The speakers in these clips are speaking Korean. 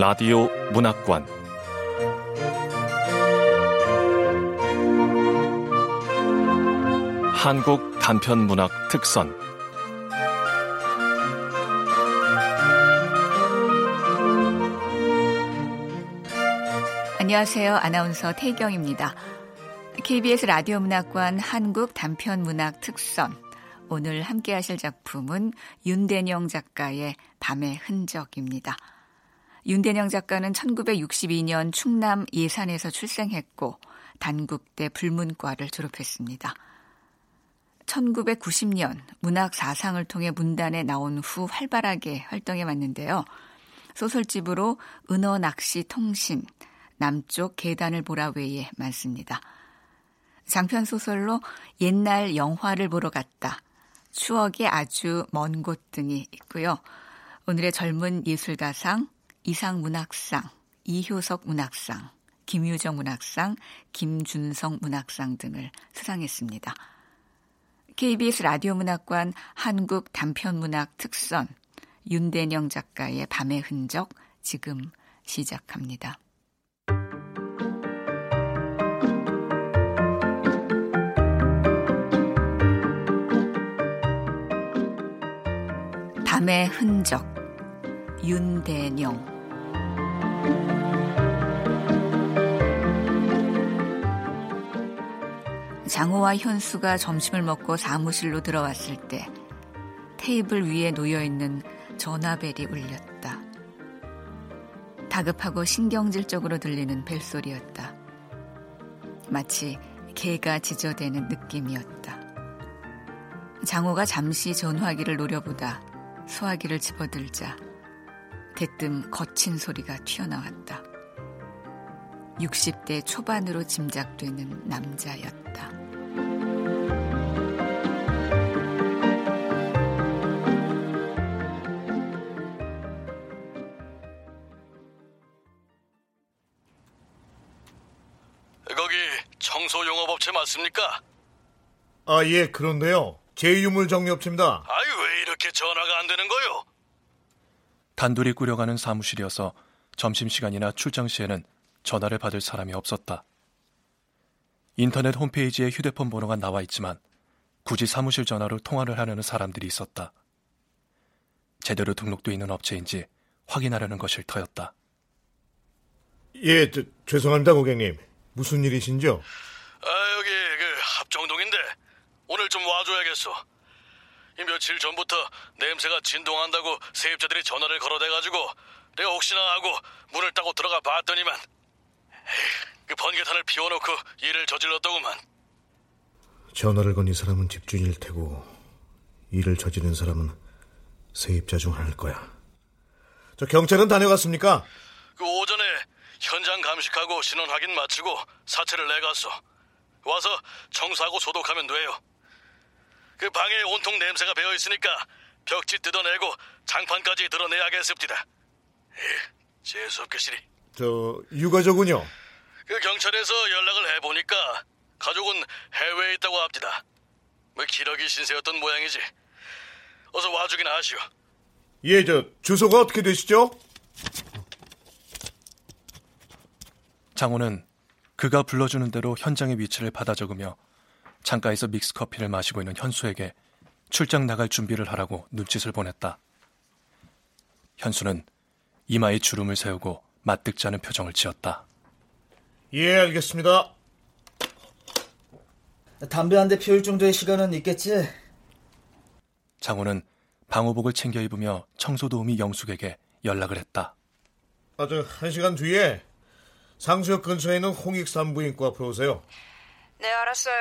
라디오 문학관 한국 단편 문학 특선 안녕하세요. 아나운서 태경입니다. KBS 라디오 문학관 한국 단편 문학 특선 오늘 함께 하실 작품은 윤대영 작가의 밤의 흔적입니다. 윤대영 작가는 1962년 충남 예산에서 출생했고 단국대 불문과를 졸업했습니다. 1990년 문학 사상을 통해 문단에 나온 후 활발하게 활동해 왔는데요. 소설집으로 은어 낚시 통신, 남쪽 계단을 보라 외에 많습니다. 장편 소설로 옛날 영화를 보러 갔다. 추억의 아주 먼 곳 등이 있고요. 오늘의 젊은 예술가상, 이상 문학상, 이효석 문학상, 김유정 문학상, 김준성 문학상 등을 수상했습니다. KBS 라디오 문학관 한국 단편문학 특선 윤대영 작가의 밤의 흔적 지금 시작합니다. 밤의 흔적 윤대영 장호와 현수가 점심을 먹고 사무실로 들어왔을 때 테이블 위에 놓여 있는 전화벨이 울렸다. 다급하고 신경질적으로 들리는 벨소리였다. 마치 개가 지저대는 느낌이었다. 장호가 잠시 전화기를 노려보다 소화기를 집어들자 대뜸 거친 소리가 튀어나왔다. 60대 초반으로 짐작되는 남자였다. 맞습니까? 아, 예, 그런데요. 제2유물 정리업체입니다. 아유 왜 이렇게 전화가 안 되는 거요? 단둘이 꾸려가는 사무실이어서 점심시간이나 출장 시에는 전화를 받을 사람이 없었다. 인터넷 홈페이지에 휴대폰 번호가 나와 있지만 굳이 사무실 전화로 통화를 하려는 사람들이 있었다. 제대로 등록돼 있는 업체인지 확인하려는 것일 터였다. 예, 저, 죄송합니다, 고객님. 무슨 일이신죠? 아 여기 그 합정동인데 오늘 좀 와줘야겠어. 이 며칠 전부터 냄새가 진동한다고 세입자들이 전화를 걸어대가지고 내가 혹시나 하고 문을 따고 들어가 봤더니만 에이, 그 번개탄을 피워놓고 일을 저질렀더구만. 전화를 건 이 사람은 집주인일 테고 일을 저지른 사람은 세입자 중 하나일 거야. 저 경찰은 다녀갔습니까? 그 오전에 현장 감식하고 신원 확인 마치고 사체를 내갔어. 와서 청소하고 소독하면 돼요. 그 방에 온통 냄새가 배어 있으니까 벽지 뜯어내고 장판까지 드러내야겠습니다. 에휴, 재수없게 시리. 저 유가족은요? 그 경찰에서 연락을 해보니까 가족은 해외에 있다고 합니다. 뭐 기러기 신세였던 모양이지. 어서 와주긴 하시오. 예, 저 주소가 어떻게 되시죠? 장호는 그가 불러주는 대로 현장의 위치를 받아 적으며 창가에서 믹스 커피를 마시고 있는 현수에게 출장 나갈 준비를 하라고 눈짓을 보냈다. 현수는 이마에 주름을 세우고 맞득지 않은 표정을 지었다. 예, 알겠습니다. 담배 한 대 피울 정도의 시간은 있겠지? 장호는 방호복을 챙겨 입으며 청소 도우미 영숙에게 연락을 했다. 아, 저, 한 시간 뒤에 상수역 근처에 있는 홍익산부인과 앞으로 오세요. 네, 알았어요.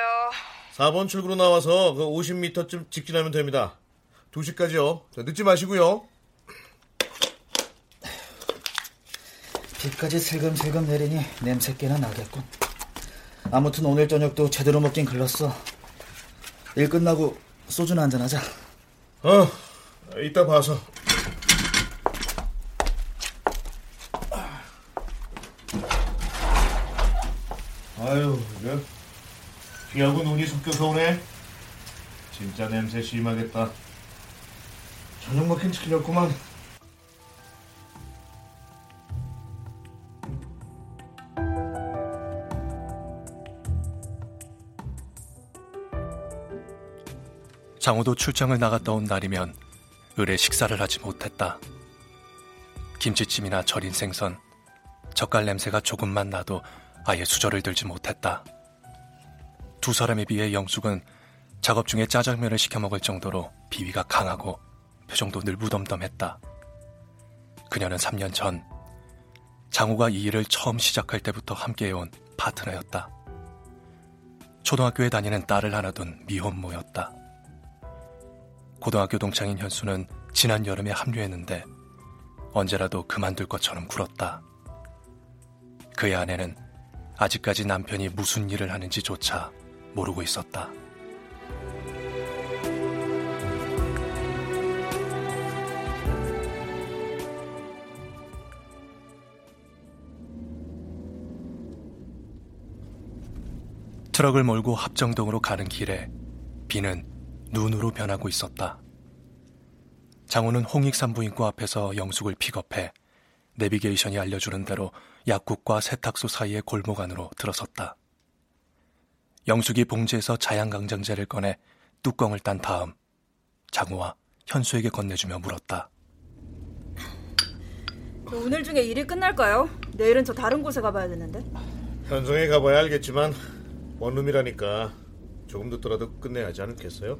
4번 출구로 나와서 그 50m쯤 직진하면 됩니다. 2시까지요. 자, 늦지 마시고요. 비까지 슬금슬금 내리니 냄새 꽤나 나겠군. 아무튼 오늘 저녁도 제대로 먹긴 글렀어. 일 끝나고 소주나 한잔 하자. 어, 이따 봐서. 야구 눈이 섞여서 오네. 진짜 냄새 심하겠다. 저녁 먹힌 틀렸구만. 장호도 출장을 나갔다 온 날이면 의뢰 식사를 하지 못했다. 김치찜이나 절인 생선, 젓갈 냄새가 조금만 나도 아예 수저를 들지 못했다. 두 사람에 비해 영숙은 작업 중에 짜장면을 시켜 먹을 정도로 비위가 강하고 표정도 늘 무덤덤했다. 그녀는 3년 전 장우가 이 일을 처음 시작할 때부터 함께해온 파트너였다. 초등학교에 다니는 딸을 하나 둔 미혼모였다. 고등학교 동창인 현수는 지난 여름에 합류했는데 언제라도 그만둘 것처럼 굴었다. 그의 아내는 아직까지 남편이 무슨 일을 하는지조차 모르고 있었다. 트럭을 몰고 합정동으로 가는 길에 비는 눈으로 변하고 있었다. 장호는 홍익산부인과 앞에서 영숙을 픽업해 내비게이션이 알려주는 대로 약국과 세탁소 사이의 골목 안으로 들어섰다. 영숙이 봉지에서 자양강장제를 꺼내 뚜껑을 딴 다음 장호와 현수에게 건네주며 물었다. 오늘 중에 일이 끝날까요? 내일은 저 다른 곳에 가봐야 되는데. 현성에 가봐야 알겠지만 원룸이라니까 조금 늦더라도 끝내야 하지 않겠어요?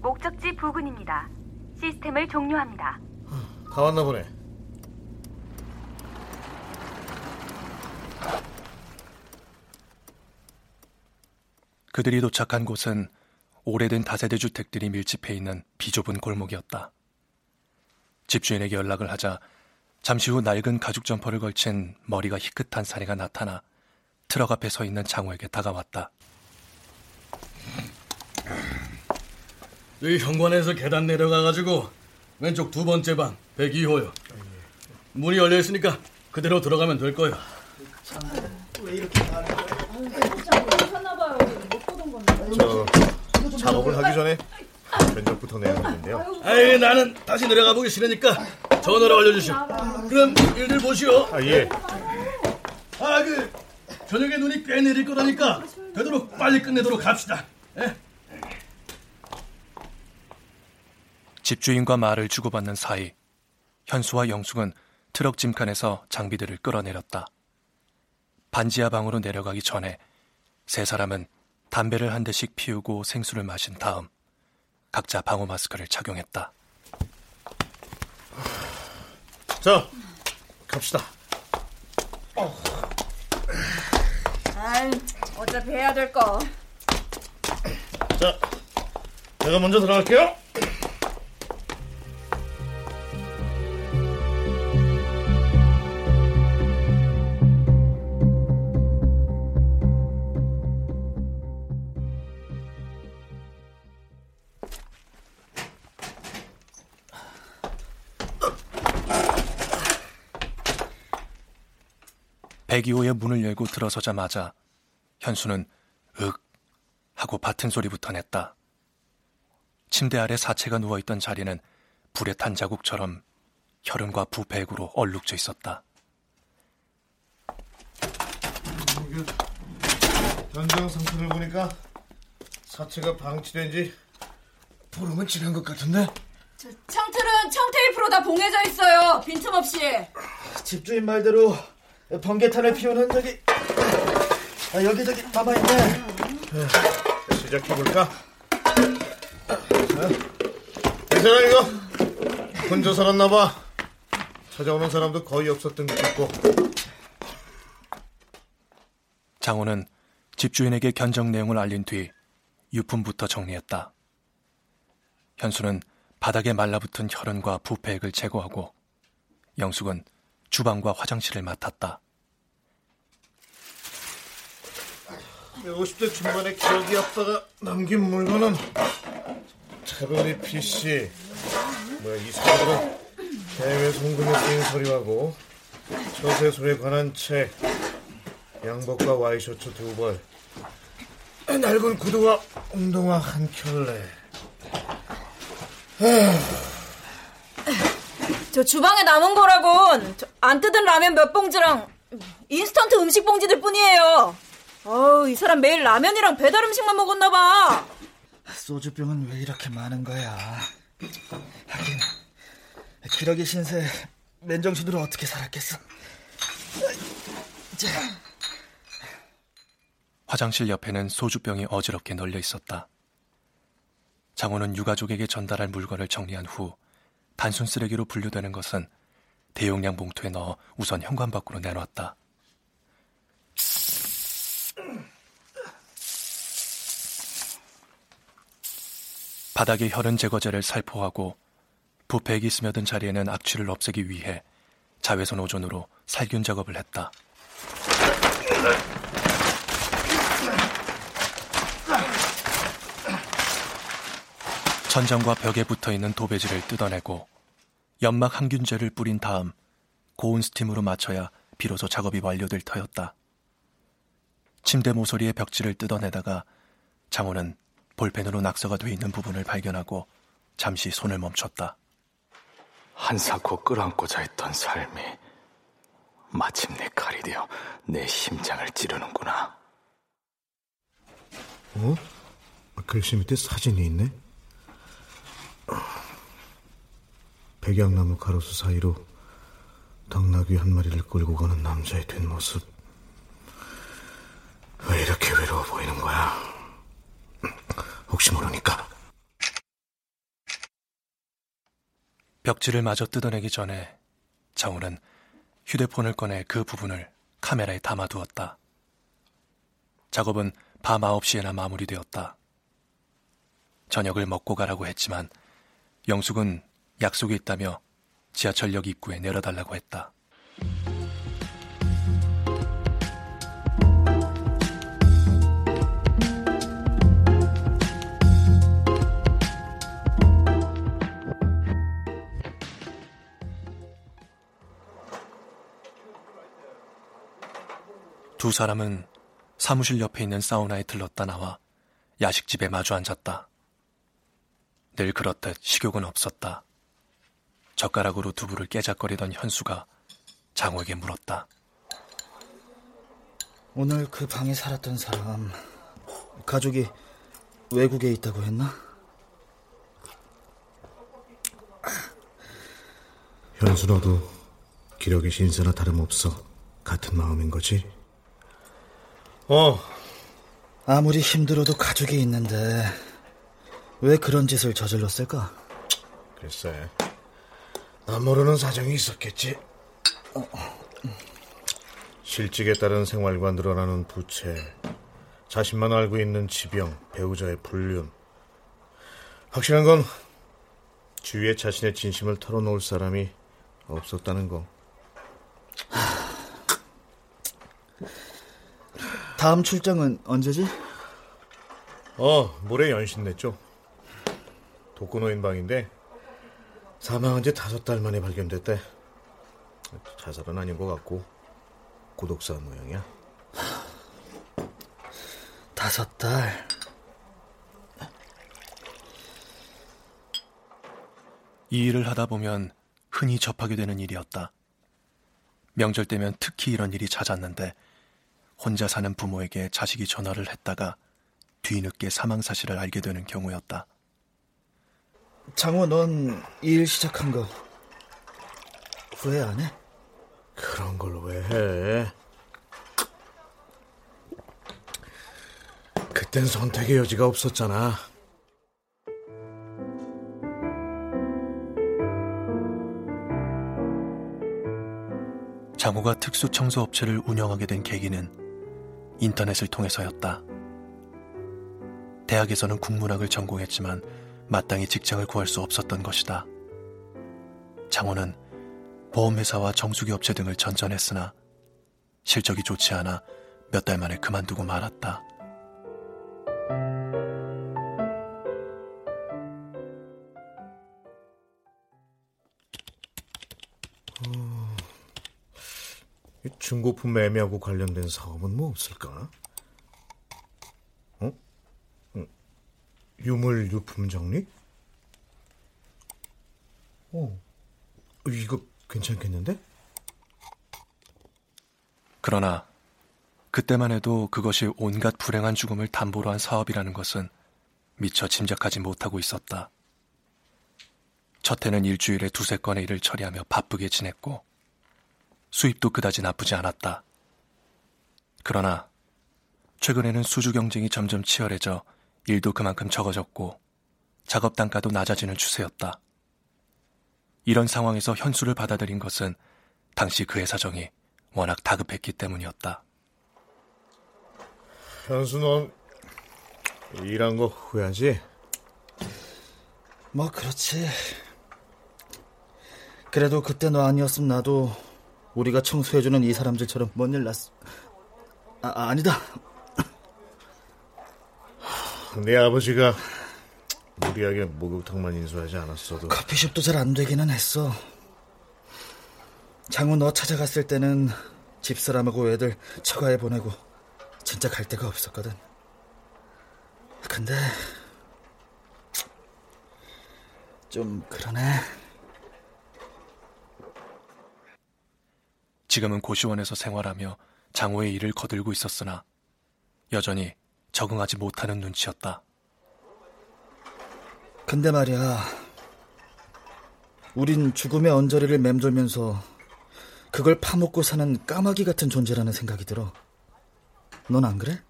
목적지 부근입니다. 시스템을 종료합니다. 다 왔나 보네. 그들이 도착한 곳은 오래된 다세대 주택들이 밀집해 있는 비좁은 골목이었다. 집주인에게 연락을 하자 잠시 후 낡은 가죽 점퍼를 걸친 머리가 희끗한 사내가 나타나 트럭 앞에 서 있는 장호에게 다가왔다. 이 현관에서 계단 내려가가지고 왼쪽 두 번째 방 102호요. 문이 열려 있으니까 그대로 들어가면 될 거예요. 왜 이렇게 가는 거예요? 저 작업을 하기 전에 면접부터 내야 하는데요. 아이 나는 다시 내려가 보기 싫으니까 전화로 알려주시오. 그럼 일들 보시오. 아 예. 아그 저녁에 눈이 꽤 내릴 거라니까 되도록 빨리 끝내도록 합시다. 예? 집주인과 말을 주고받는 사이 현수와 영숙은 트럭 짐칸에서 장비들을 끌어내렸다. 반지하 방으로 내려가기 전에 세 사람은 담배를 한 대씩 피우고 생수를 마신 다음 각자 방호 마스크를 착용했다. 자, 갑시다. 아이, 어차피 해야 될 거. 자, 제가 먼저 들어갈게요. 백이호의 문을 열고 들어서자마자 현수는 윽 하고 받튼 소리부터 냈다. 침대 아래 사체가 누워있던 자리는 불에 탄 자국처럼 혈흔과 부패액으로 얼룩져 있었다. 현장 상태를 보니까 사체가 방치된 지 보름은 지난 것 같은데? 창틀은 청테이프로 다 봉해져 있어요. 빈틈없이. 집주인 말대로 번개탄을 피우는 흔적이 아, 여기저기 남아있네. 시작해볼까? 이 사람 이거 혼자 살았나봐. 찾아오는 사람도 거의 없었던 것 같고. 장호는 집주인에게 견적 내용을 알린 뒤 유품부터 정리했다. 현수는 바닥에 말라붙은 혈흔과 부패액을 제거하고 영숙은 주방과 화장실을 맡았다. 50대 중반의 기억이 없다가 남긴 물건은 태블릿 PC. 뭐야 이 사람들은 해외 송금에 쓰인 서류하고 처세소에 관한 책, 양복과 와이셔츠 두 벌, 낡은 구두와 운동화 한 켤레. 저 주방에 남은 거라곤 저안 뜯은 라면 몇 봉지랑 인스턴트 음식 봉지들 뿐이에요. 어우, 이 사람 매일 라면이랑 배달 음식만 먹었나 봐. 소주병은 왜 이렇게 많은 거야? 하긴 기러기 신세 맨정신으로 어떻게 살았겠어? 자. 화장실 옆에는 소주병이 어지럽게 널려 있었다. 장호는 유가족에게 전달할 물건을 정리한 후 단순 쓰레기로 분류되는 것은 대용량 봉투에 넣어 우선 현관 밖으로 내놓았다. 바닥에 혈흔 제거제를 살포하고 부패액이 스며든 자리에는 악취를 없애기 위해 자외선 오존으로 살균 작업을 했다. 천장과 벽에 붙어 있는 도배지를 뜯어내고 연막 항균제를 뿌린 다음 고온 스팀으로 맞춰야 비로소 작업이 완료될 터였다. 침대 모서리의 벽지를 뜯어내다가 장호는 볼펜으로 낙서가 돼 있는 부분을 발견하고 잠시 손을 멈췄다. 한사코 끌어안고자 했던 삶이 마침내 칼이 되어 내 심장을 찌르는구나. 어? 글씨 밑에 사진이 있네? 백양나무 가로수 사이로 당나귀 한 마리를 끌고 가는 남자의 뒷모습. 왜 이렇게 외로워 보이는 거야? 혹시 모르니까. 벽지를 마저 뜯어내기 전에 장우는 휴대폰을 꺼내 그 부분을 카메라에 담아두었다. 작업은 밤 9시에나 마무리되었다. 저녁을 먹고 가라고 했지만 영숙은 약속이 있다며 지하철역 입구에 내려달라고 했다. 두 사람은 사무실 옆에 있는 사우나에 들렀다 나와 야식집에 마주 앉았다. 늘 그렇듯 식욕은 없었다. 젓가락으로 두부를 깨작거리던 현수가 장호에게 물었다. 오늘 그 방에 살았던 사람 가족이 외국에 있다고 했나? 현수 너도 기력의 신세나 다름없어 같은 마음인 거지? 어. 아무리 힘들어도 가족이 있는데 왜 그런 짓을 저질렀을까? 글쎄, 나 모르는 사정이 있었겠지. 실직에 따른 생활과 늘어나는 부채, 자신만 알고 있는 지병, 배우자의 불륜. 확실한 건 주위에 자신의 진심을 털어놓을 사람이 없었다는 거. 다음 출장은 언제지? 어, 모레 연신 냈죠. 독거노인 방인데 사망한 지 다섯 달 만에 발견됐대. 자살은 아닌 것 같고 고독사한 모양이야. 다섯 달. 이 일을 하다 보면 흔히 접하게 되는 일이었다. 명절 때면 특히 이런 일이 잦았는데 혼자 사는 부모에게 자식이 전화를 했다가 뒤늦게 사망 사실을 알게 되는 경우였다. 장호, 넌 일 시작한 거 후회 안 해? 그런 걸 왜 해? 그땐 선택의 여지가 없었잖아. 장호가 특수 청소 업체를 운영하게 된 계기는 인터넷을 통해서였다. 대학에서는 국문학을 전공했지만 마땅히 직장을 구할 수 없었던 것이다. 장호는 보험회사와 정수기 업체 등을 전전했으나 실적이 좋지 않아 몇 달 만에 그만두고 말았다. 중고품 매매하고 관련된 사업은 뭐 없을까? 유물 유품 정리? 어, 이거 괜찮겠는데? 그러나 그때만 해도 그것이 온갖 불행한 죽음을 담보로 한 사업이라는 것은 미처 짐작하지 못하고 있었다. 첫 해는 일주일에 두세 건의 일을 처리하며 바쁘게 지냈고 수입도 그다지 나쁘지 않았다. 그러나 최근에는 수주 경쟁이 점점 치열해져 일도 그만큼 적어졌고 작업 단가도 낮아지는 추세였다. 이런 상황에서 현수를 받아들인 것은 당시 그의 사정이 워낙 다급했기 때문이었다. 현수 넌 일한 거 후회하지? 뭐 그렇지. 그래도 그때 너 아니었으면 나도 우리가 청소해주는 이 사람들처럼 뭔 일 났... 아, 아니다. 내 아버지가 무리하게 목욕탕만 인수하지 않았어도 커피숍도 잘 안 되기는 했어. 장우 너 찾아갔을 때는 집사람하고 애들 처가에 보내고 진짜 갈 데가 없었거든. 근데 좀 그러네. 지금은 고시원에서 생활하며 장호의 일을 거들고 있었으나 여전히 적응하지 못하는 눈치였다. 근데 말이야, 우린 죽음의 언저리를 맴돌면서 그걸 파먹고 사는 까마귀 같은 존재라는 생각이 들어. 넌 안 그래?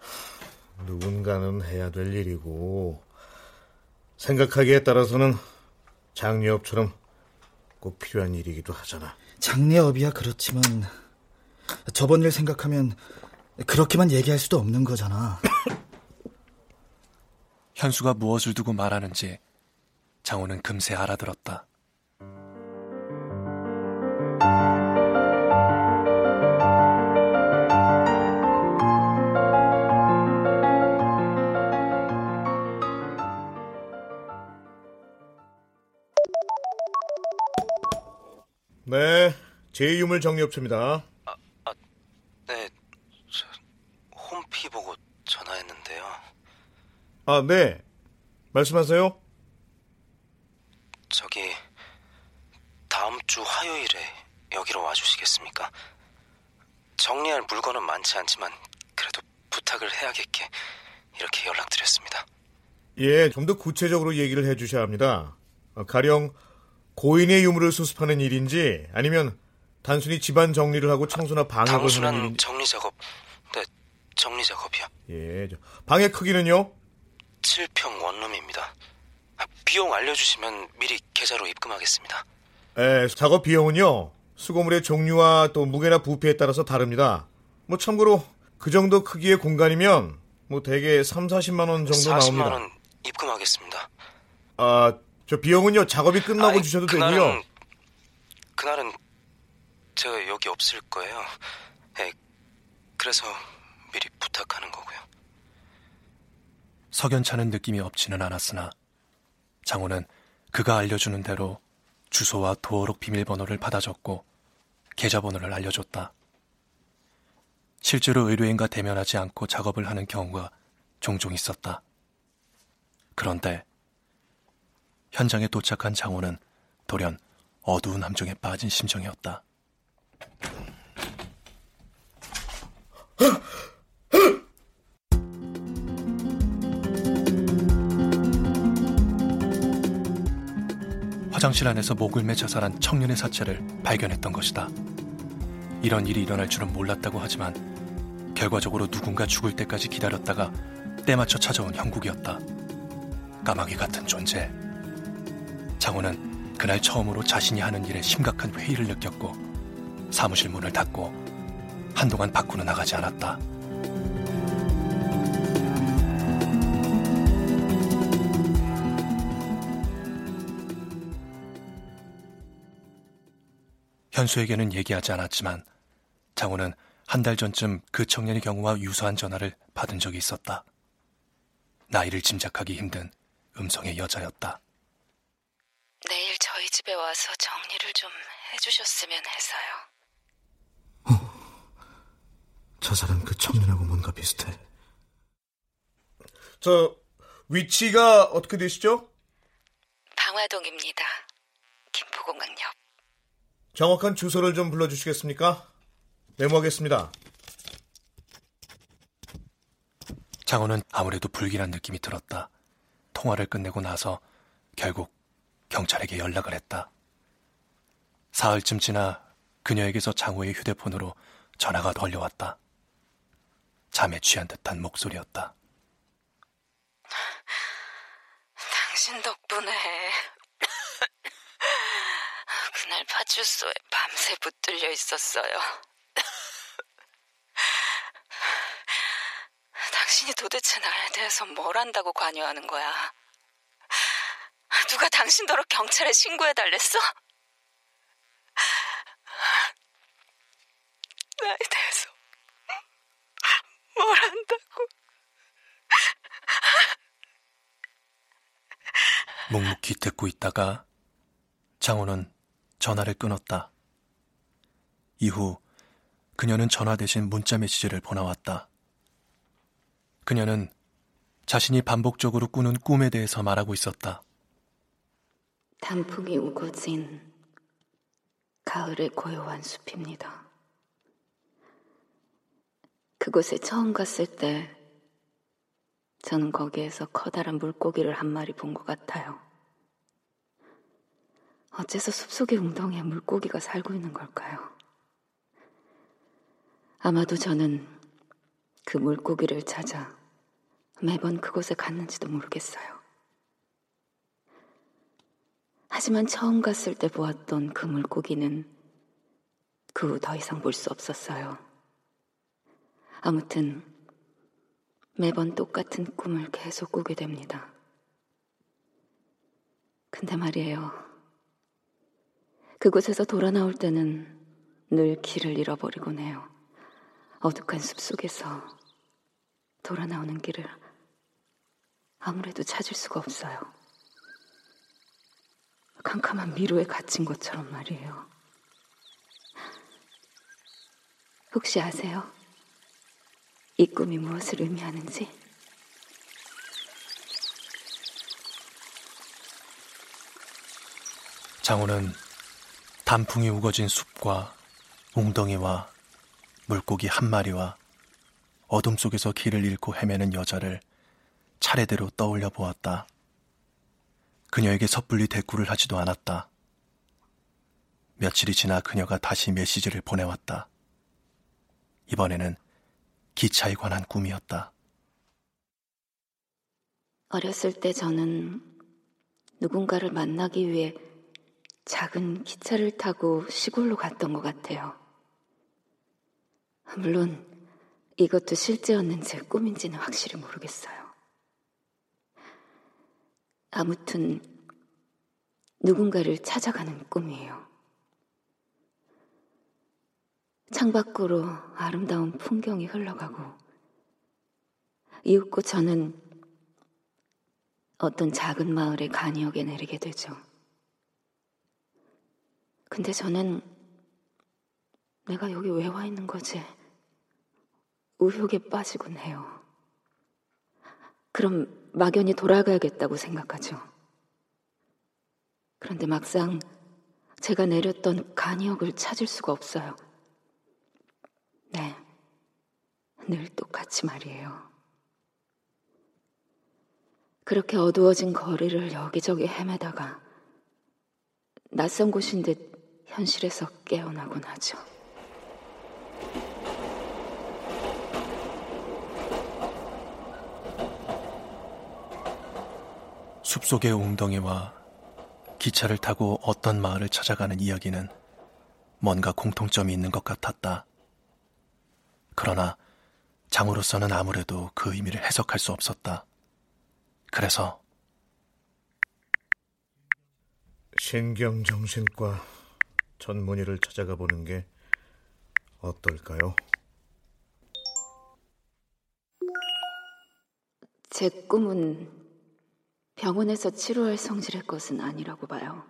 누군가는 해야 될 일이고 생각하기에 따라서는 장려업처럼 꼭 필요한 일이기도 하잖아. 장례업이야 그렇지만 저번 일 생각하면 그렇게만 얘기할 수도 없는 거잖아. 현수가 무엇을 두고 말하는지 장호는 금세 알아들었다. 네, 제2유물 정리업체입니다. 아, 아, 네, 저, 홈피 보고 전화했는데요. 아, 네. 말씀하세요. 저기, 다음 주 화요일에 여기로 와주시겠습니까? 정리할 물건은 많지 않지만, 그래도 부탁을 해야겠게 이렇게 연락드렸습니다. 예, 좀 더 구체적으로 얘기를 해주셔야 합니다. 어, 가령 고인의 유물을 수습하는 일인지 아니면 단순히 집안 정리를 하고 청소나 방역을 하는 일인지. 정리 작업. 네, 정리 작업이요. 예, 저, 방의 크기는요? 7평 원룸입니다. 아, 비용 알려주시면 미리 계좌로 입금하겠습니다. 예, 작업 비용은요. 수거물의 종류와 또 무게나 부피에 따라서 다릅니다. 뭐 참고로 그 정도 크기의 공간이면 뭐 대개 3, 40만 원 정도 40만 나옵니다. 원 입금하겠습니다. 아, 저 비용은요. 작업이 끝나고 아이, 주셔도 그날은, 되고요. 그날은 제가 여기 없을 거예요. 네, 그래서 미리 부탁하는 거고요. 석연찮은 느낌이 없지는 않았으나 장호는 그가 알려주는 대로 주소와 도어록 비밀번호를 받아줬고 계좌번호를 알려줬다. 실제로 의뢰인과 대면하지 않고 작업을 하는 경우가 종종 있었다. 그런데 현장에 도착한 장호는 돌연 어두운 함정에 빠진 심정이었다. 화장실 안에서 목을 매 자살한 청년의 사체를 발견했던 것이다. 이런 일이 일어날 줄은 몰랐다고 하지만 결과적으로 누군가 죽을 때까지 기다렸다가 때 맞춰 찾아온 형국이었다. 까마귀 같은 존재. 장호는 그날 처음으로 자신이 하는 일에 심각한 회의를 느꼈고 사무실 문을 닫고 한동안 밖으로 나가지 않았다. 현수에게는 얘기하지 않았지만 장호는 한 달 전쯤 그 청년의 경우와 유사한 전화를 받은 적이 있었다. 나이를 짐작하기 힘든 음성의 여자였다. 내일 저희 집에 와서 정리를 좀 해주셨으면 해서요. 저 사람 그 청년하고 뭔가 비슷해. 저 위치가 어떻게 되시죠? 방화동입니다. 김포공항 옆. 정확한 주소를 좀 불러주시겠습니까? 메모하겠습니다. 장호는 아무래도 불길한 느낌이 들었다. 통화를 끝내고 나서 결국 경찰에게 연락을 했다. 사흘쯤 지나 그녀에게서 장호의 휴대폰으로 전화가 걸려왔다. 잠에 취한 듯한 목소리였다. 당신 덕분에 파출소에 밤새 붙들려 있었어요. 당신이 도대체 나에 대해서 뭘 안다고 관여하는 거야? 누가 당신더러 경찰에 신고해 달랬어? 나에 대해서 뭘 안다고? 묵묵히 듣고 있다가 장호는 전화를 끊었다. 이후 그녀는 전화 대신 문자 메시지를 보내왔다. 그녀는 자신이 반복적으로 꾸는 꿈에 대해서 말하고 있었다. 단풍이 우거진 가을의 고요한 숲입니다. 그곳에 처음 갔을 때 저는 거기에서 커다란 물고기를 한 마리 본 것 같아요. 어째서 숲속의 웅덩이에 물고기가 살고 있는 걸까요? 아마도 저는 그 물고기를 찾아 매번 그곳에 갔는지도 모르겠어요. 하지만 처음 갔을 때 보았던 그 물고기는 그 후 더 이상 볼 수 없었어요. 아무튼 매번 똑같은 꿈을 계속 꾸게 됩니다. 근데 말이에요. 그곳에서 돌아 나올 때는 늘 길을 잃어버리곤 해요. 어둑한 숲 속에서 돌아 나오는 길을 아무래도 찾을 수가 없어요. 캄캄한 미로에 갇힌 것처럼 말이에요. 혹시 아세요? 이 꿈이 무엇을 의미하는지? 장호는 단풍이 우거진 숲과 웅덩이와 물고기 한 마리와 어둠 속에서 길을 잃고 헤매는 여자를 차례대로 떠올려 보았다. 그녀에게 섣불리 대꾸를 하지도 않았다. 며칠이 지나 그녀가 다시 메시지를 보내왔다. 이번에는 기차에 관한 꿈이었다. 어렸을 때 저는 누군가를 만나기 위해 작은 기차를 타고 시골로 갔던 것 같아요. 물론 이것도 실제였는지 꿈인지는 확실히 모르겠어요. 아무튼 누군가를 찾아가는 꿈이에요. 창밖으로 아름다운 풍경이 흘러가고 이윽고 저는 어떤 작은 마을의 간이역에 내리게 되죠. 근데 저는 내가 여기 왜 와 있는 거지? 의욕에 빠지곤 해요. 그럼 막연히 돌아가야겠다고 생각하죠. 그런데 막상 제가 내렸던 간이역을 찾을 수가 없어요. 네, 늘 똑같이 말이에요. 그렇게 어두워진 거리를 여기저기 헤매다가 낯선 곳인 듯 현실에서 깨어나곤 하죠. 숲속의 웅덩이와 기차를 타고 어떤 마을을 찾아가는 이야기는 뭔가 공통점이 있는 것 같았다. 그러나 장으로서는 아무래도 그 의미를 해석할 수 없었다. 그래서 신경정신과 전문의를 찾아가 보는 게 어떨까요? 제 꿈은 병원에서 치료할 성질의 것은 아니라고 봐요.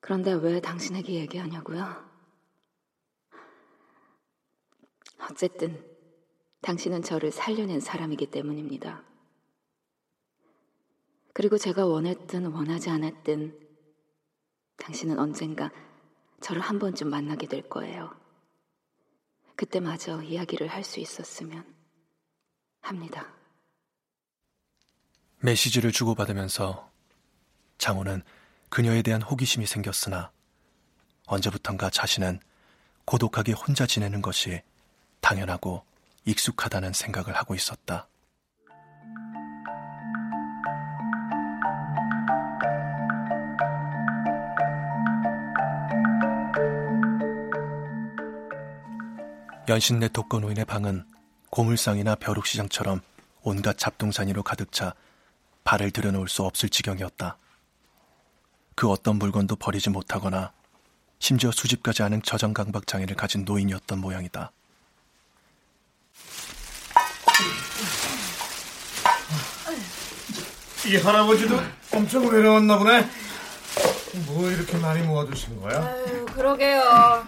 그런데 왜 당신에게 얘기하냐고요? 어쨌든 당신은 저를 살려낸 사람이기 때문입니다. 그리고 제가 원했든 원하지 않았든 당신은 언젠가 저를 한 번쯤 만나게 될 거예요. 그때마저 이야기를 할 수 있었으면 합니다. 메시지를 주고받으면서 장호는 그녀에 대한 호기심이 생겼으나 언제부턴가 자신은 고독하게 혼자 지내는 것이 당연하고 익숙하다는 생각을 하고 있었다. 연신내 독거노인의 방은 고물상이나 벼룩시장처럼 온갖 잡동사니로 가득 차 발을 들여놓을 수 없을 지경이었다. 그 어떤 물건도 버리지 못하거나 심지어 수집까지 하는 저장강박 장애를 가진 노인이었던 모양이다. 이 할아버지도 엄청 외로웠나 보네. 뭐 이렇게 많이 모아두신 거야? 아유, 그러게요.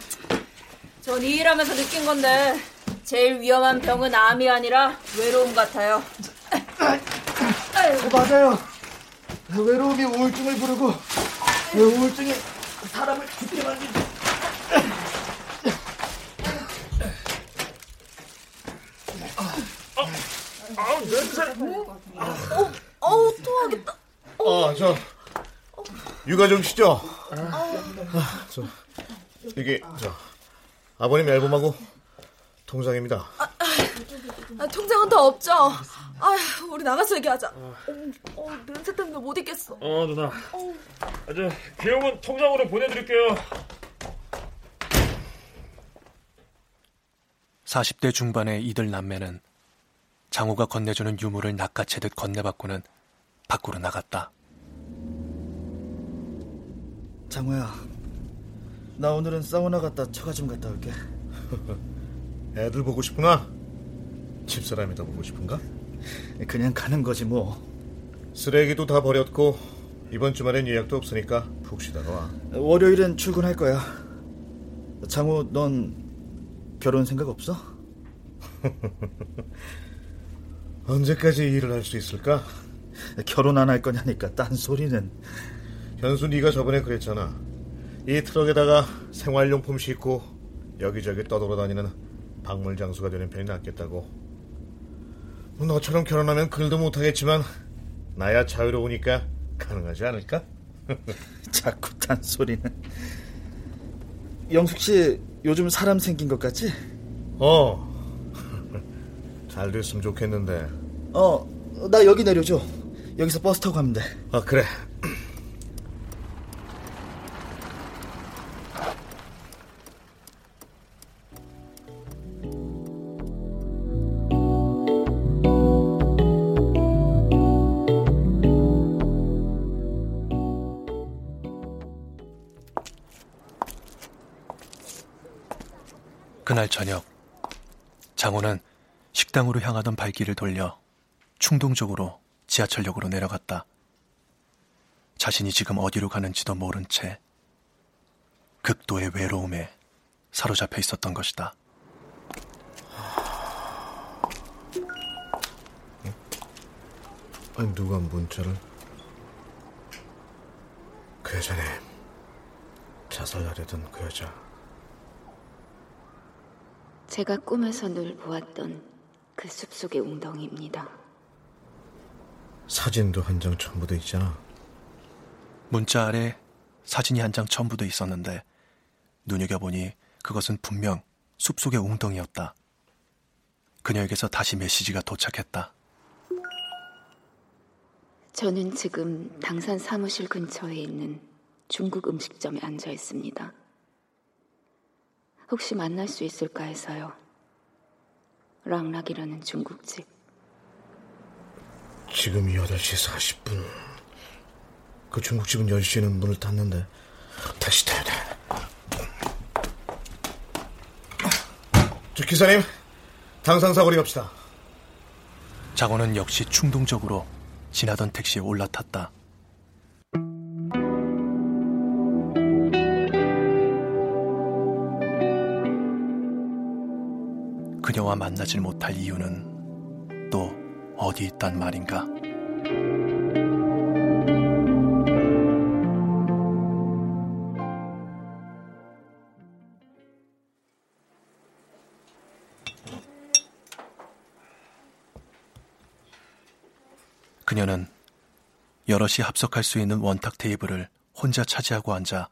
전 이 일하면서 느낀 건데 제일 위험한 병은 암이 아니라 외로움 같아요. 어, 맞아요. 외로움이 우울증을 부르고 우울증이 사람을 죽게 만든다. 아, 냄새. 어, 어우, 토하겠다. 아, 저 육아정시죠? 아, 저 이게 저 아버님 앨범하고 통장입니다. 아, 통장은 더 없죠? 아, 우리 나가서 얘기하자. 어, 어, 냄새 때문에 못 있겠어. 어, 누나. 저 비용은 통장으로 보내드릴게요. 40대 중반의 이들 남매는 장호가 건네주는 유물을 낚아채듯 건네받고는 밖으로 나갔다. 장호야, 나 오늘은 사우나 갔다 처가 좀 갔다 올게. 애들 보고 싶구나. 집사람이 더 보고 싶은가? 그냥 가는 거지 뭐. 쓰레기도 다 버렸고 이번 주말엔 예약도 없으니까 푹 쉬다가 와. 월요일엔 출근할 거야. 장호, 넌 결혼 생각 없어? 언제까지 일을 할 수 있을까? 결혼 안 할 거냐니까 딴 소리는. 현수 네가 저번에 그랬잖아. 이 트럭에다가 생활용품 싣고 여기저기 떠돌아다니는 박물 장수가 되는 편이 낫겠다고. 뭐 너처럼 결혼하면 글도 못하겠지만 나야 자유로우니까 가능하지 않을까? 자꾸 딴 소리는. 영숙 씨 요즘 사람 생긴 것 같지? 어. 잘 됐으면 좋겠는데. 어, 나 여기 내려줘. 여기서 버스 타고 가면 돼. 아, 그래. 식당으로 향하던 발길을 돌려 충동적으로 지하철역으로 내려갔다. 자신이 지금 어디로 가는지도 모른 채 극도의 외로움에 사로잡혀 있었던 것이다. 아니, 누가 문자를? 그 여자네. 자살하려던 그 여자. 제가 꿈에서 늘 보았던 그 숲속의 웅덩이입니다. 사진도 한 장 첨부돼 있잖아. 문자 아래 사진이 한 장 첨부돼 있었는데 눈여겨보니 그것은 분명 숲속의 웅덩이였다. 그녀에게서 다시 메시지가 도착했다. 저는 지금 당산 사무실 근처에 있는 중국 음식점에 앉아 있습니다. 혹시 만날 수 있을까 해서요. 랑락이라는 중국집. 지금이 8시 40분. 그 중국집은 10시에는 문을 닫는데 다시 타야 돼. 저 기사님, 당산사거리 갑시다. 장호는 역시 충동적으로 지나던 택시에 올라탔다. 그녀와 만나질 못할 이유는 또 어디 있단 말인가? 그녀는 여럿이 합석할 수 있는 원탁 테이블을 혼자 차지하고 앉아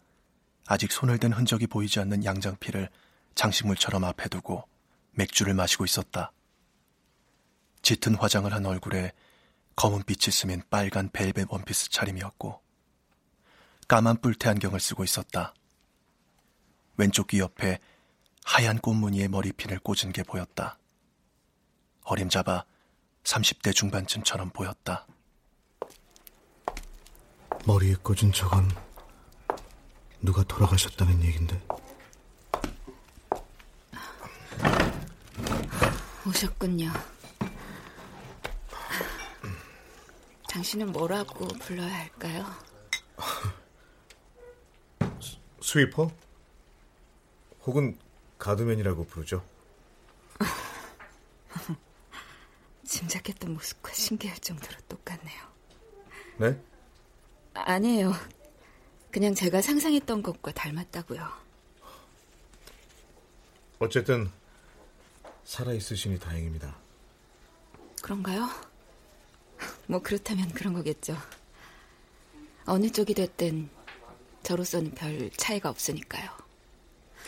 아직 손을 댄 흔적이 보이지 않는 양장피를 장식물처럼 앞에 두고 맥주를 마시고 있었다. 짙은 화장을 한 얼굴에 검은 빛이 스민 빨간 벨벳 원피스 차림이었고 까만 뿔테 안경을 쓰고 있었다. 왼쪽 귀 옆에 하얀 꽃무늬의 머리핀을 꽂은 게 보였다. 어림잡아 30대 중반쯤처럼 보였다. 머리에 꽂은 저건 누가 돌아가셨다는 얘긴데. 오셨군요. 당신은 뭐라고 불러야 할까요? 스위퍼? 혹은 가드맨이라고 부르죠. 짐작했던 모습과 신기할 정도로 똑같네요. 네? 아니에요. 그냥 제가 상상했던 것과 닮았다고요. 어쨌든 살아 있으시니 다행입니다. 그런가요? 뭐 그렇다면 그런 거겠죠. 어느 쪽이 됐든 저로서는 별 차이가 없으니까요.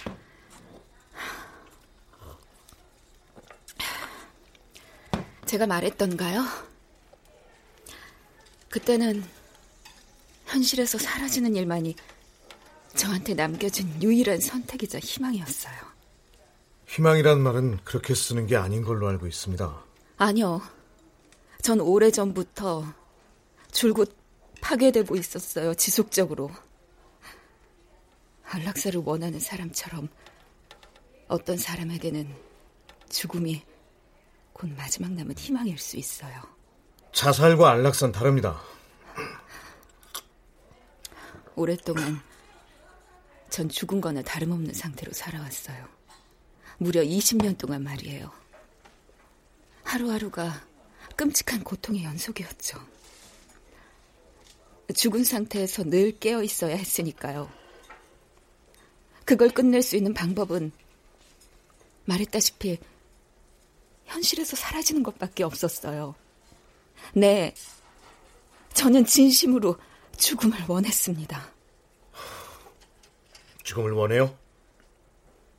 제가 말했던가요? 그때는 현실에서 사라지는 일만이 저한테 남겨진 유일한 선택이자 희망이었어요. 희망이란 말은 그렇게 쓰는 게 아닌 걸로 알고 있습니다. 아니요. 전 오래전부터 줄곧 파괴되고 있었어요, 지속적으로. 안락사를 원하는 사람처럼 어떤 사람에게는 죽음이 곧 마지막 남은 희망일 수 있어요. 자살과 안락사는 다릅니다. 오랫동안 전 죽은 거나 다름없는 상태로 살아왔어요. 무려 20년 동안 말이에요. 하루하루가 끔찍한 고통의 연속이었죠. 죽은 상태에서 늘 깨어 있어야 했으니까요. 그걸 끝낼 수 있는 방법은 말했다시피 현실에서 사라지는 것밖에 없었어요. 네, 저는 진심으로 죽음을 원했습니다. 죽음을 원해요?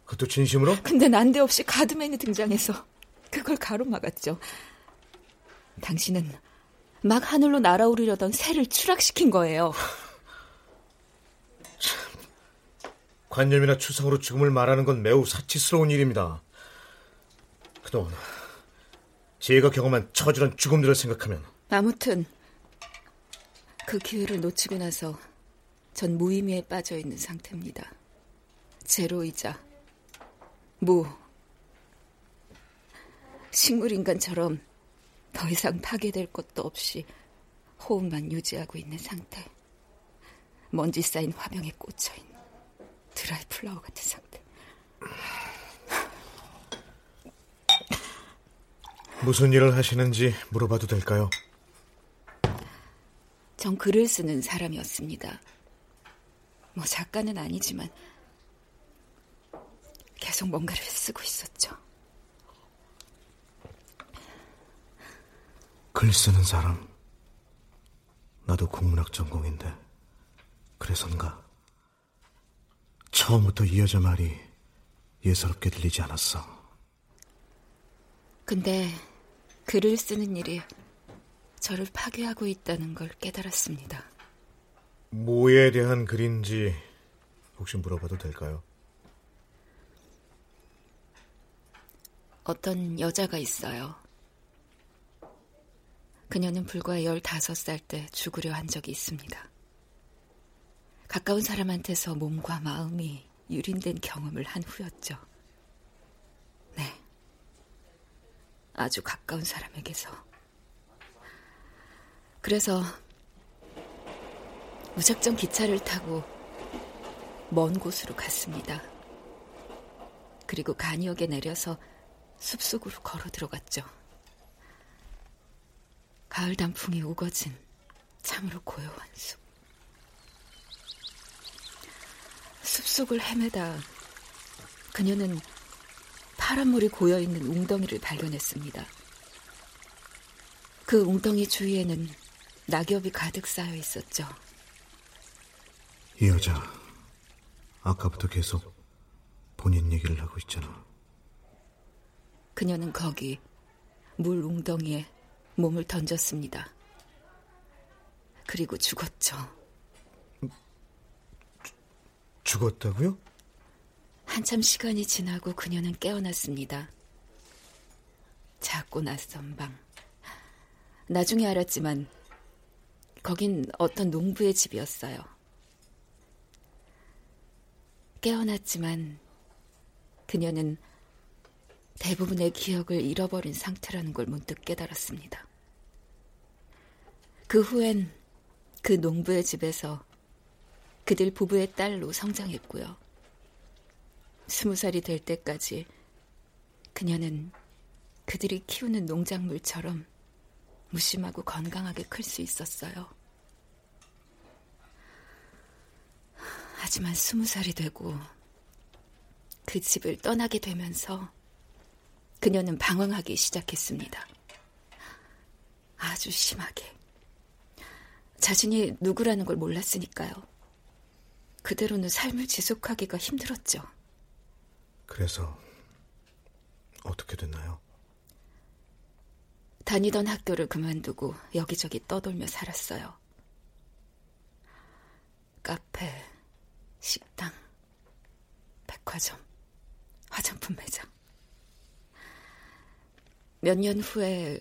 그것도 진심으로? 근데 난데없이 가드맨이 등장해서 그걸 가로막았죠. 당신은 막 하늘로 날아오르려던 새를 추락시킨 거예요. 관념이나 추상으로 죽음을 말하는 건 매우 사치스러운 일입니다. 그동안 제가 경험한 처절한 죽음들을 생각하면 아무튼 그 기회를 놓치고 나서 전 무의미에 빠져 있는 상태입니다. 제로이자 무 식물인간처럼 더 이상 파괴될 것도 없이 호흡만 유지하고 있는 상태. 먼지 쌓인 화병에 꽂혀있는 드라이 플라워 같은 상태. 무슨 일을 하시는지 물어봐도 될까요? 전 글을 쓰는 사람이었습니다. 뭐 작가는 아니지만 계속 뭔가를 쓰고 있었죠. 글 쓰는 사람. 나도 국문학 전공인데 그래서인가 처음부터 이 여자 말이 예사롭게 들리지 않았어. 근데 글을 쓰는 일이 저를 파괴하고 있다는 걸 깨달았습니다. 뭐에 대한 글인지 혹시 물어봐도 될까요? 어떤 여자가 있어요. 그녀는 불과 15살 때 죽으려 한 적이 있습니다. 가까운 사람한테서 몸과 마음이 유린된 경험을 한 후였죠. 네. 아주 가까운 사람에게서. 그래서 무작정 기차를 타고 먼 곳으로 갔습니다. 그리고 간이역에 내려서 숲속으로 걸어 들어갔죠. 가을 단풍이 우거진 참으로 고요한 숲. 숲속을 헤매다 그녀는 파란 물이 고여 있는 웅덩이를 발견했습니다. 그 웅덩이 주위에는 낙엽이 가득 쌓여 있었죠. 이 여자 아까부터 계속 본인 얘기를 하고 있잖아. 그녀는 거기 물 웅덩이에 몸을 던졌습니다. 그리고 죽었죠. 죽었다고요? 한참 시간이 지나고 그녀는 깨어났습니다. 작고 낯선 방. 나중에 알았지만 거긴 어떤 농부의 집이었어요. 깨어났지만 그녀는 대부분의 기억을 잃어버린 상태라는 걸 문득 깨달았습니다. 그 후엔 그 농부의 집에서 그들 부부의 딸로 성장했고요. 스무 살이 될 때까지 그녀는 그들이 키우는 농작물처럼 무심하고 건강하게 클 수 있었어요. 하지만 스무 살이 되고 그 집을 떠나게 되면서 그녀는 방황하기 시작했습니다. 아주 심하게. 자신이 누구라는 걸 몰랐으니까요. 그대로는 삶을 지속하기가 힘들었죠. 그래서 어떻게 됐나요? 다니던 학교를 그만두고 여기저기 떠돌며 살았어요. 카페, 식당, 백화점, 화장품 매장. 몇 년 후에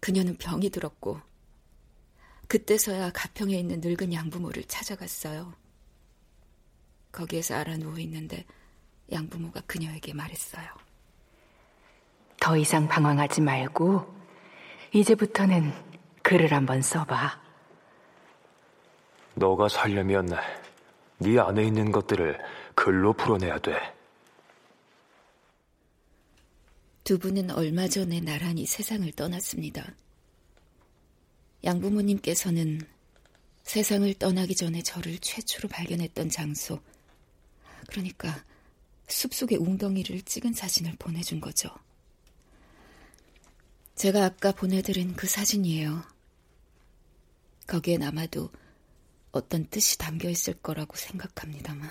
그녀는 병이 들었고, 그때서야 가평에 있는 늙은 양부모를 찾아갔어요. 거기에서 알아 누워 있는데 양부모가 그녀에게 말했어요. 더 이상 방황하지 말고 이제부터는 글을 한번 써봐. 너가 살려면 네 안에 있는 것들을 글로 풀어내야 돼. 두 분은 얼마 전에 나란히 세상을 떠났습니다. 양부모님께서는 세상을 떠나기 전에 저를 최초로 발견했던 장소, 그러니까 숲속의 웅덩이를 찍은 사진을 보내준 거죠. 제가 아까 보내드린 그 사진이에요. 거기엔 아마도 어떤 뜻이 담겨 있을 거라고 생각합니다만.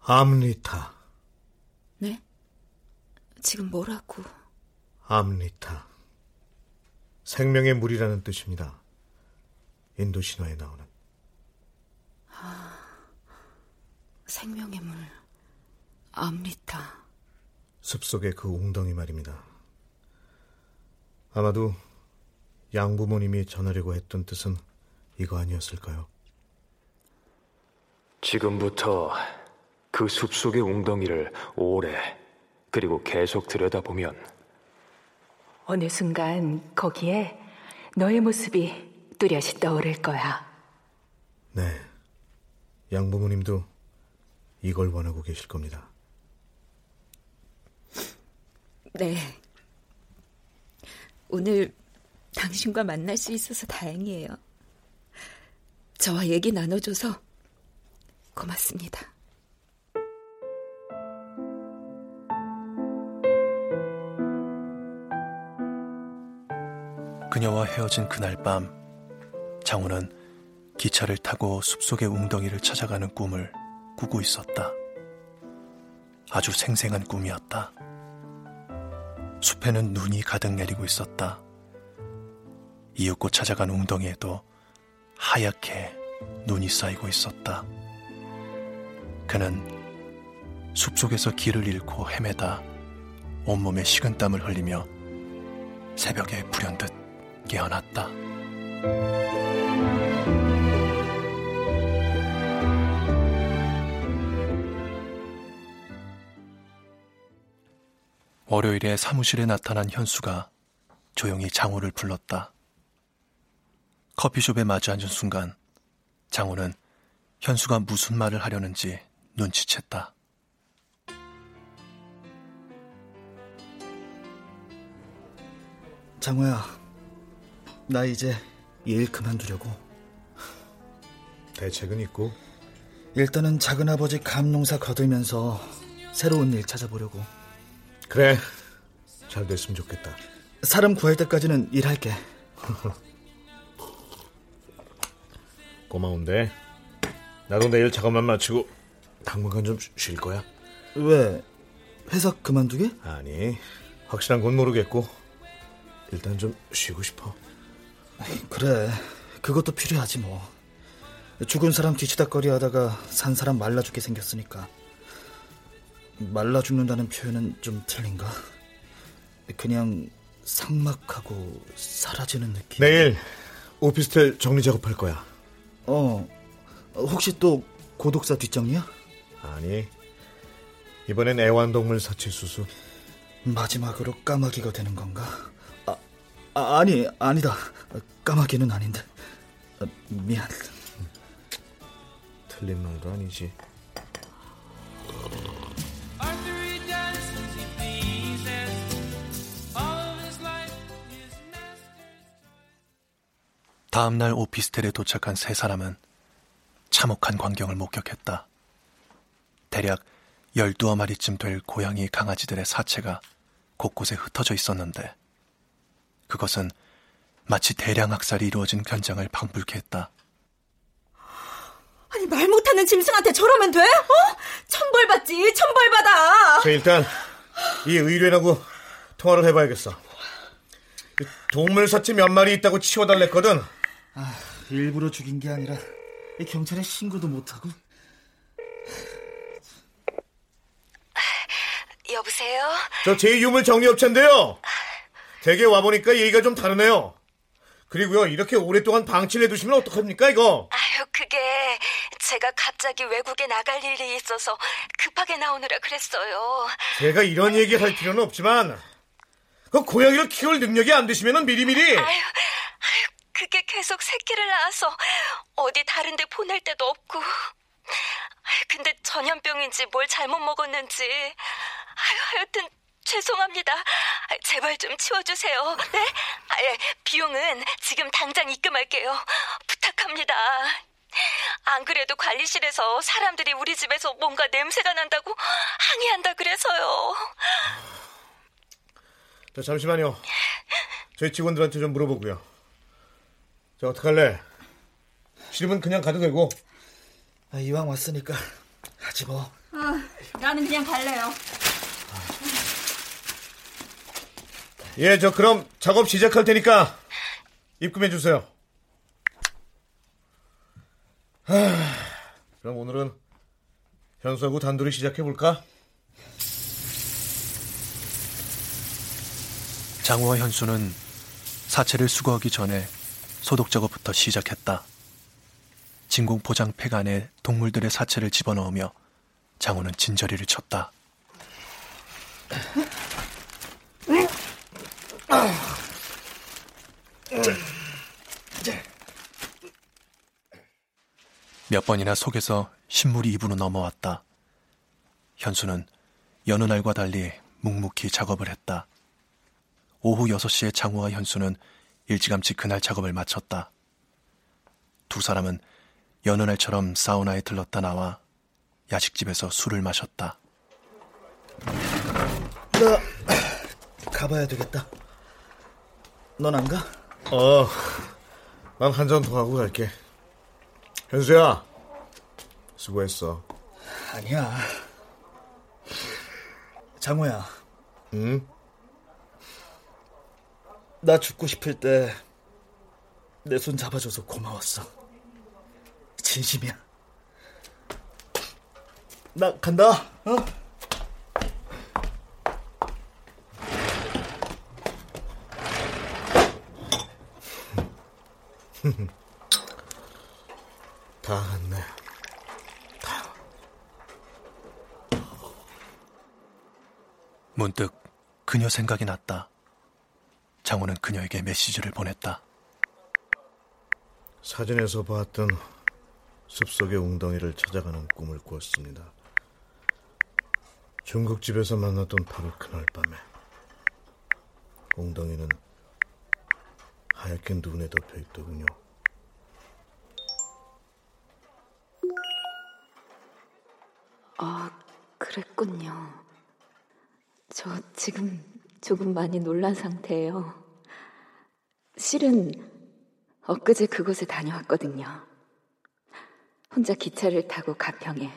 암리타. 네? 지금 뭐라고? 암리타. 생명의 물이라는 뜻입니다. 인도 신화에 나오는. 아, 생명의 물. 암리타. 숲속의 그 웅덩이 말입니다. 아마도 양부모님이 전하려고 했던 뜻은 이거 아니었을까요? 지금부터 그 숲속의 웅덩이를 오래 그리고 계속 들여다보면 어느 순간 거기에 너의 모습이 뚜렷이 떠오를 거야. 네. 양부모님도 이걸 원하고 계실 겁니다. 네. 오늘 당신과 만날 수 있어서 다행이에요. 저와 얘기 나눠줘서 고맙습니다. 그녀와 헤어진 그날 밤, 장우는 기차를 타고 숲속의 웅덩이를 찾아가는 꿈을 꾸고 있었다. 아주 생생한 꿈이었다. 숲에는 눈이 가득 내리고 있었다. 이윽고 찾아간 웅덩이에도 하얗게 눈이 쌓이고 있었다. 그는 숲속에서 길을 잃고 헤매다 온몸에 식은땀을 흘리며 새벽에 불현듯 깨어났다. 월요일에 사무실에 나타난 현수가 조용히 장호를 불렀다. 커피숍에 마주 앉은 순간 장호는 현수가 무슨 말을 하려는지 눈치챘다. 장호야, 나 이제 일 그만두려고. 대책은 있고? 일단은 작은아버지 감농사 거들면서 새로운 일 찾아보려고. 그래, 잘 됐으면 좋겠다. 사람 구할 때까지는 일할게. 고마운데 나도 내일 작업만 마치고 당분간 좀 쉴 거야. 왜? 회사 그만두게? 아니, 확실한 건 모르겠고 일단 좀 쉬고 싶어. 그래, 그것도 필요하지 뭐. 죽은 사람 뒤치다거리 하다가 산 사람 말라 죽게 생겼으니까. 말라 죽는다는 표현은 좀 틀린가? 그냥 상막하고 사라지는 느낌. 내일 오피스텔 정리 작업할 거야. 어, 혹시 또 고독사 뒷정리야? 아니, 이번엔 애완동물 사체 수술. 마지막으로 까마귀가 되는 건가? 아, 아 아니 아니다. 까마귀는 아닌데. 아, 미안. 틀린 말도 아니지. 다음 날 오피스텔에 도착한 세 사람은 참혹한 광경을 목격했다. 대략 12어 마리쯤 될 고양이 강아지들의 사체가 곳곳에 흩어져 있었는데 그것은 마치 대량 학살이 이루어진 현장을 방불케 했다. 아니 말 못하는 짐승한테 저러면 돼? 어? 천벌 받지 천벌 받아. 자 일단 이 의뢰라고 통화를 해봐야겠어. 동물 사체 몇 마리 있다고 치워달랬거든. 아, 일부러 죽인 게 아니라 경찰에 신고도 못하고. 여보세요? 저 제2유물 정리업체인데요. 댁에 와보니까 얘기가 좀 다르네요. 그리고요, 이렇게 오랫동안 방치를 해두시면 어떡합니까, 이거? 아유, 그게 제가 갑자기 외국에 나갈 일이 있어서 급하게 나오느라 그랬어요. 제가 이런 얘기 할 필요는 없지만, 그 고양이를 키울 능력이 안 되시면 미리미리. 아유, 아유, 그게 계속 새끼를 낳아서 어디 다른 데 보낼 데도 없고. 아유, 근데 전염병인지 뭘 잘못 먹었는지. 아유, 하여튼 죄송합니다. 제발 좀 치워주세요. 네? 아예 비용은 지금 당장 입금할게요. 부탁합니다. 안 그래도 관리실에서 사람들이 우리 집에서 뭔가 냄새가 난다고 항의한다 그래서요. 자, 잠시만요. 저희 직원들한테 좀 물어보고요. 자, 어떡할래? 싫으면 그냥 가도 되고. 아, 이왕 왔으니까 하지 뭐. 아, 나는 그냥 갈래요. 예, 저 그럼 작업 시작할 테니까 입금해 주세요. 하, 그럼 오늘은 현수하고 단둘이 시작해 볼까? 장우와 현수는 사체를 수거하기 전에 소독 작업부터 시작했다. 진공 포장 팩 안에 동물들의 사체를 집어넣으며 장우는 진저리를 쳤다. 몇 번이나 속에서 신물이 입으로 넘어왔다. 현수는 여느 날과 달리 묵묵히 작업을 했다. 오후 6시에 장우와 현수는 일찌감치 그날 작업을 마쳤다. 두 사람은 여느 날처럼 사우나에 들렀다 나와 야식집에서 술을 마셨다. 나 가봐야 되겠다. 넌 안 가? 어, 난 한 잔 더 하고 갈게. 현수야, 수고했어. 아니야. 장호야. 응? 나 죽고 싶을 때 내 손 잡아줘서 고마웠어. 진심이야. 나 간다. 어? 다 갔네. 다. 문득 그녀 생각이 났다. 장호는 그녀에게 메시지를 보냈다. 사진에서 봤던 숲속의 웅덩이를 찾아가는 꿈을 꾸었습니다. 중국집에서 만났던 바로 그날 밤에 웅덩이는 하얗게 눈에 덮여 있더군요. 아, 그랬군요. 저 지금 조금 많이 놀란 상태예요. 실은 엊그제 그곳에 다녀왔거든요. 혼자 기차를 타고 가평에.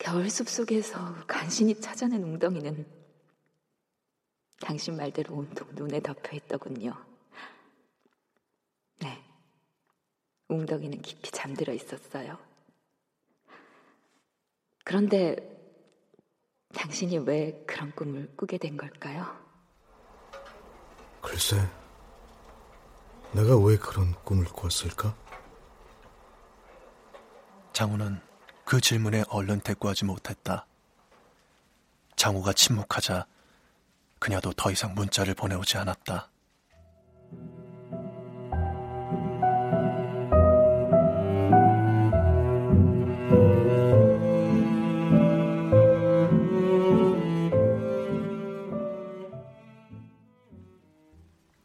겨울 숲 속에서 간신히 찾아낸 웅덩이는 당신 말대로 온통 눈에 덮여 있더군요. 네. 웅덩이는 깊이 잠들어 있었어요. 그런데 당신이 왜 그런 꿈을 꾸게 된 걸까요? 글쎄, 내가 왜 그런 꿈을 꿨을까? 장우는 그 질문에 얼른 대꾸하지 못했다. 장우가 침묵하자 그녀도 더 이상 문자를 보내오지 않았다.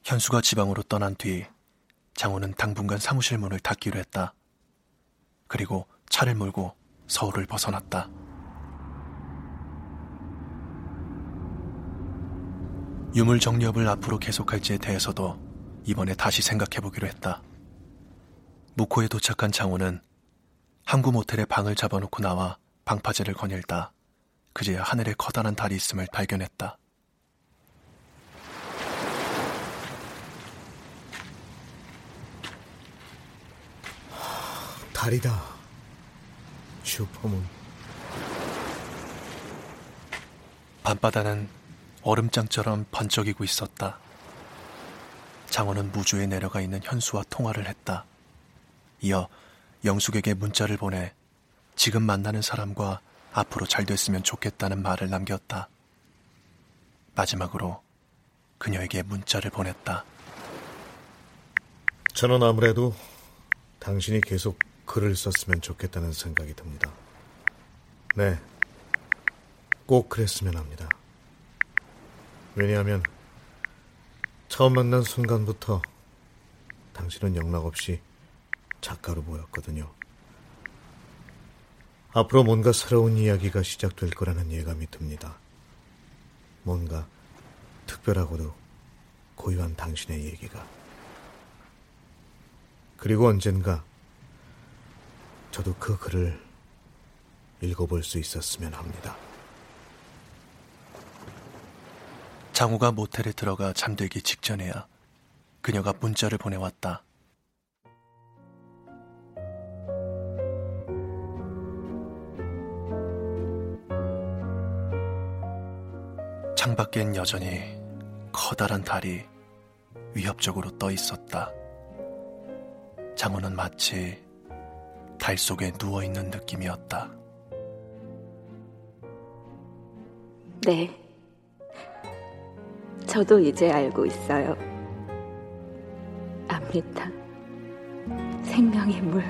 현수가 지방으로 떠난 뒤 장우는 당분간 사무실 문을 닫기로 했다. 그리고 차를 몰고 서울을 벗어났다. 유물 정리업을 앞으로 계속할지에 대해서도 이번에 다시 생각해보기로 했다. 무코에 도착한 장우는 항구 모텔에 방을 잡아놓고 나와 방파제를 거닐다 그제야 하늘에 커다란 달이 있음을 발견했다. 달이다. 슈퍼문. 밤바다는 얼음장처럼 번쩍이고 있었다. 장원은 무주에 내려가 있는 현수와 통화를 했다. 이어 영숙에게 문자를 보내 지금 만나는 사람과 앞으로 잘 됐으면 좋겠다는 말을 남겼다. 마지막으로 그녀에게 문자를 보냈다. 저는 아무래도 당신이 계속 글을 썼으면 좋겠다는 생각이 듭니다. 네. 꼭 그랬으면 합니다. 왜냐하면 처음 만난 순간부터 당신은 영락없이 작가로 보였거든요. 앞으로 뭔가 새로운 이야기가 시작될 거라는 예감이 듭니다. 뭔가 특별하고도 고유한 당신의 얘기가. 그리고 언젠가 저도 그 글을 읽어볼 수 있었으면 합니다. 장우가 모텔에 들어가 잠들기 직전에야 그녀가 문자를 보내왔다. 창밖엔 여전히 커다란 달이 위협적으로 떠 있었다. 장우는 마치 달 속에 누워 있는 느낌이었다. 네. 저도 이제 알고 있어요. 압니다. 생명의 물.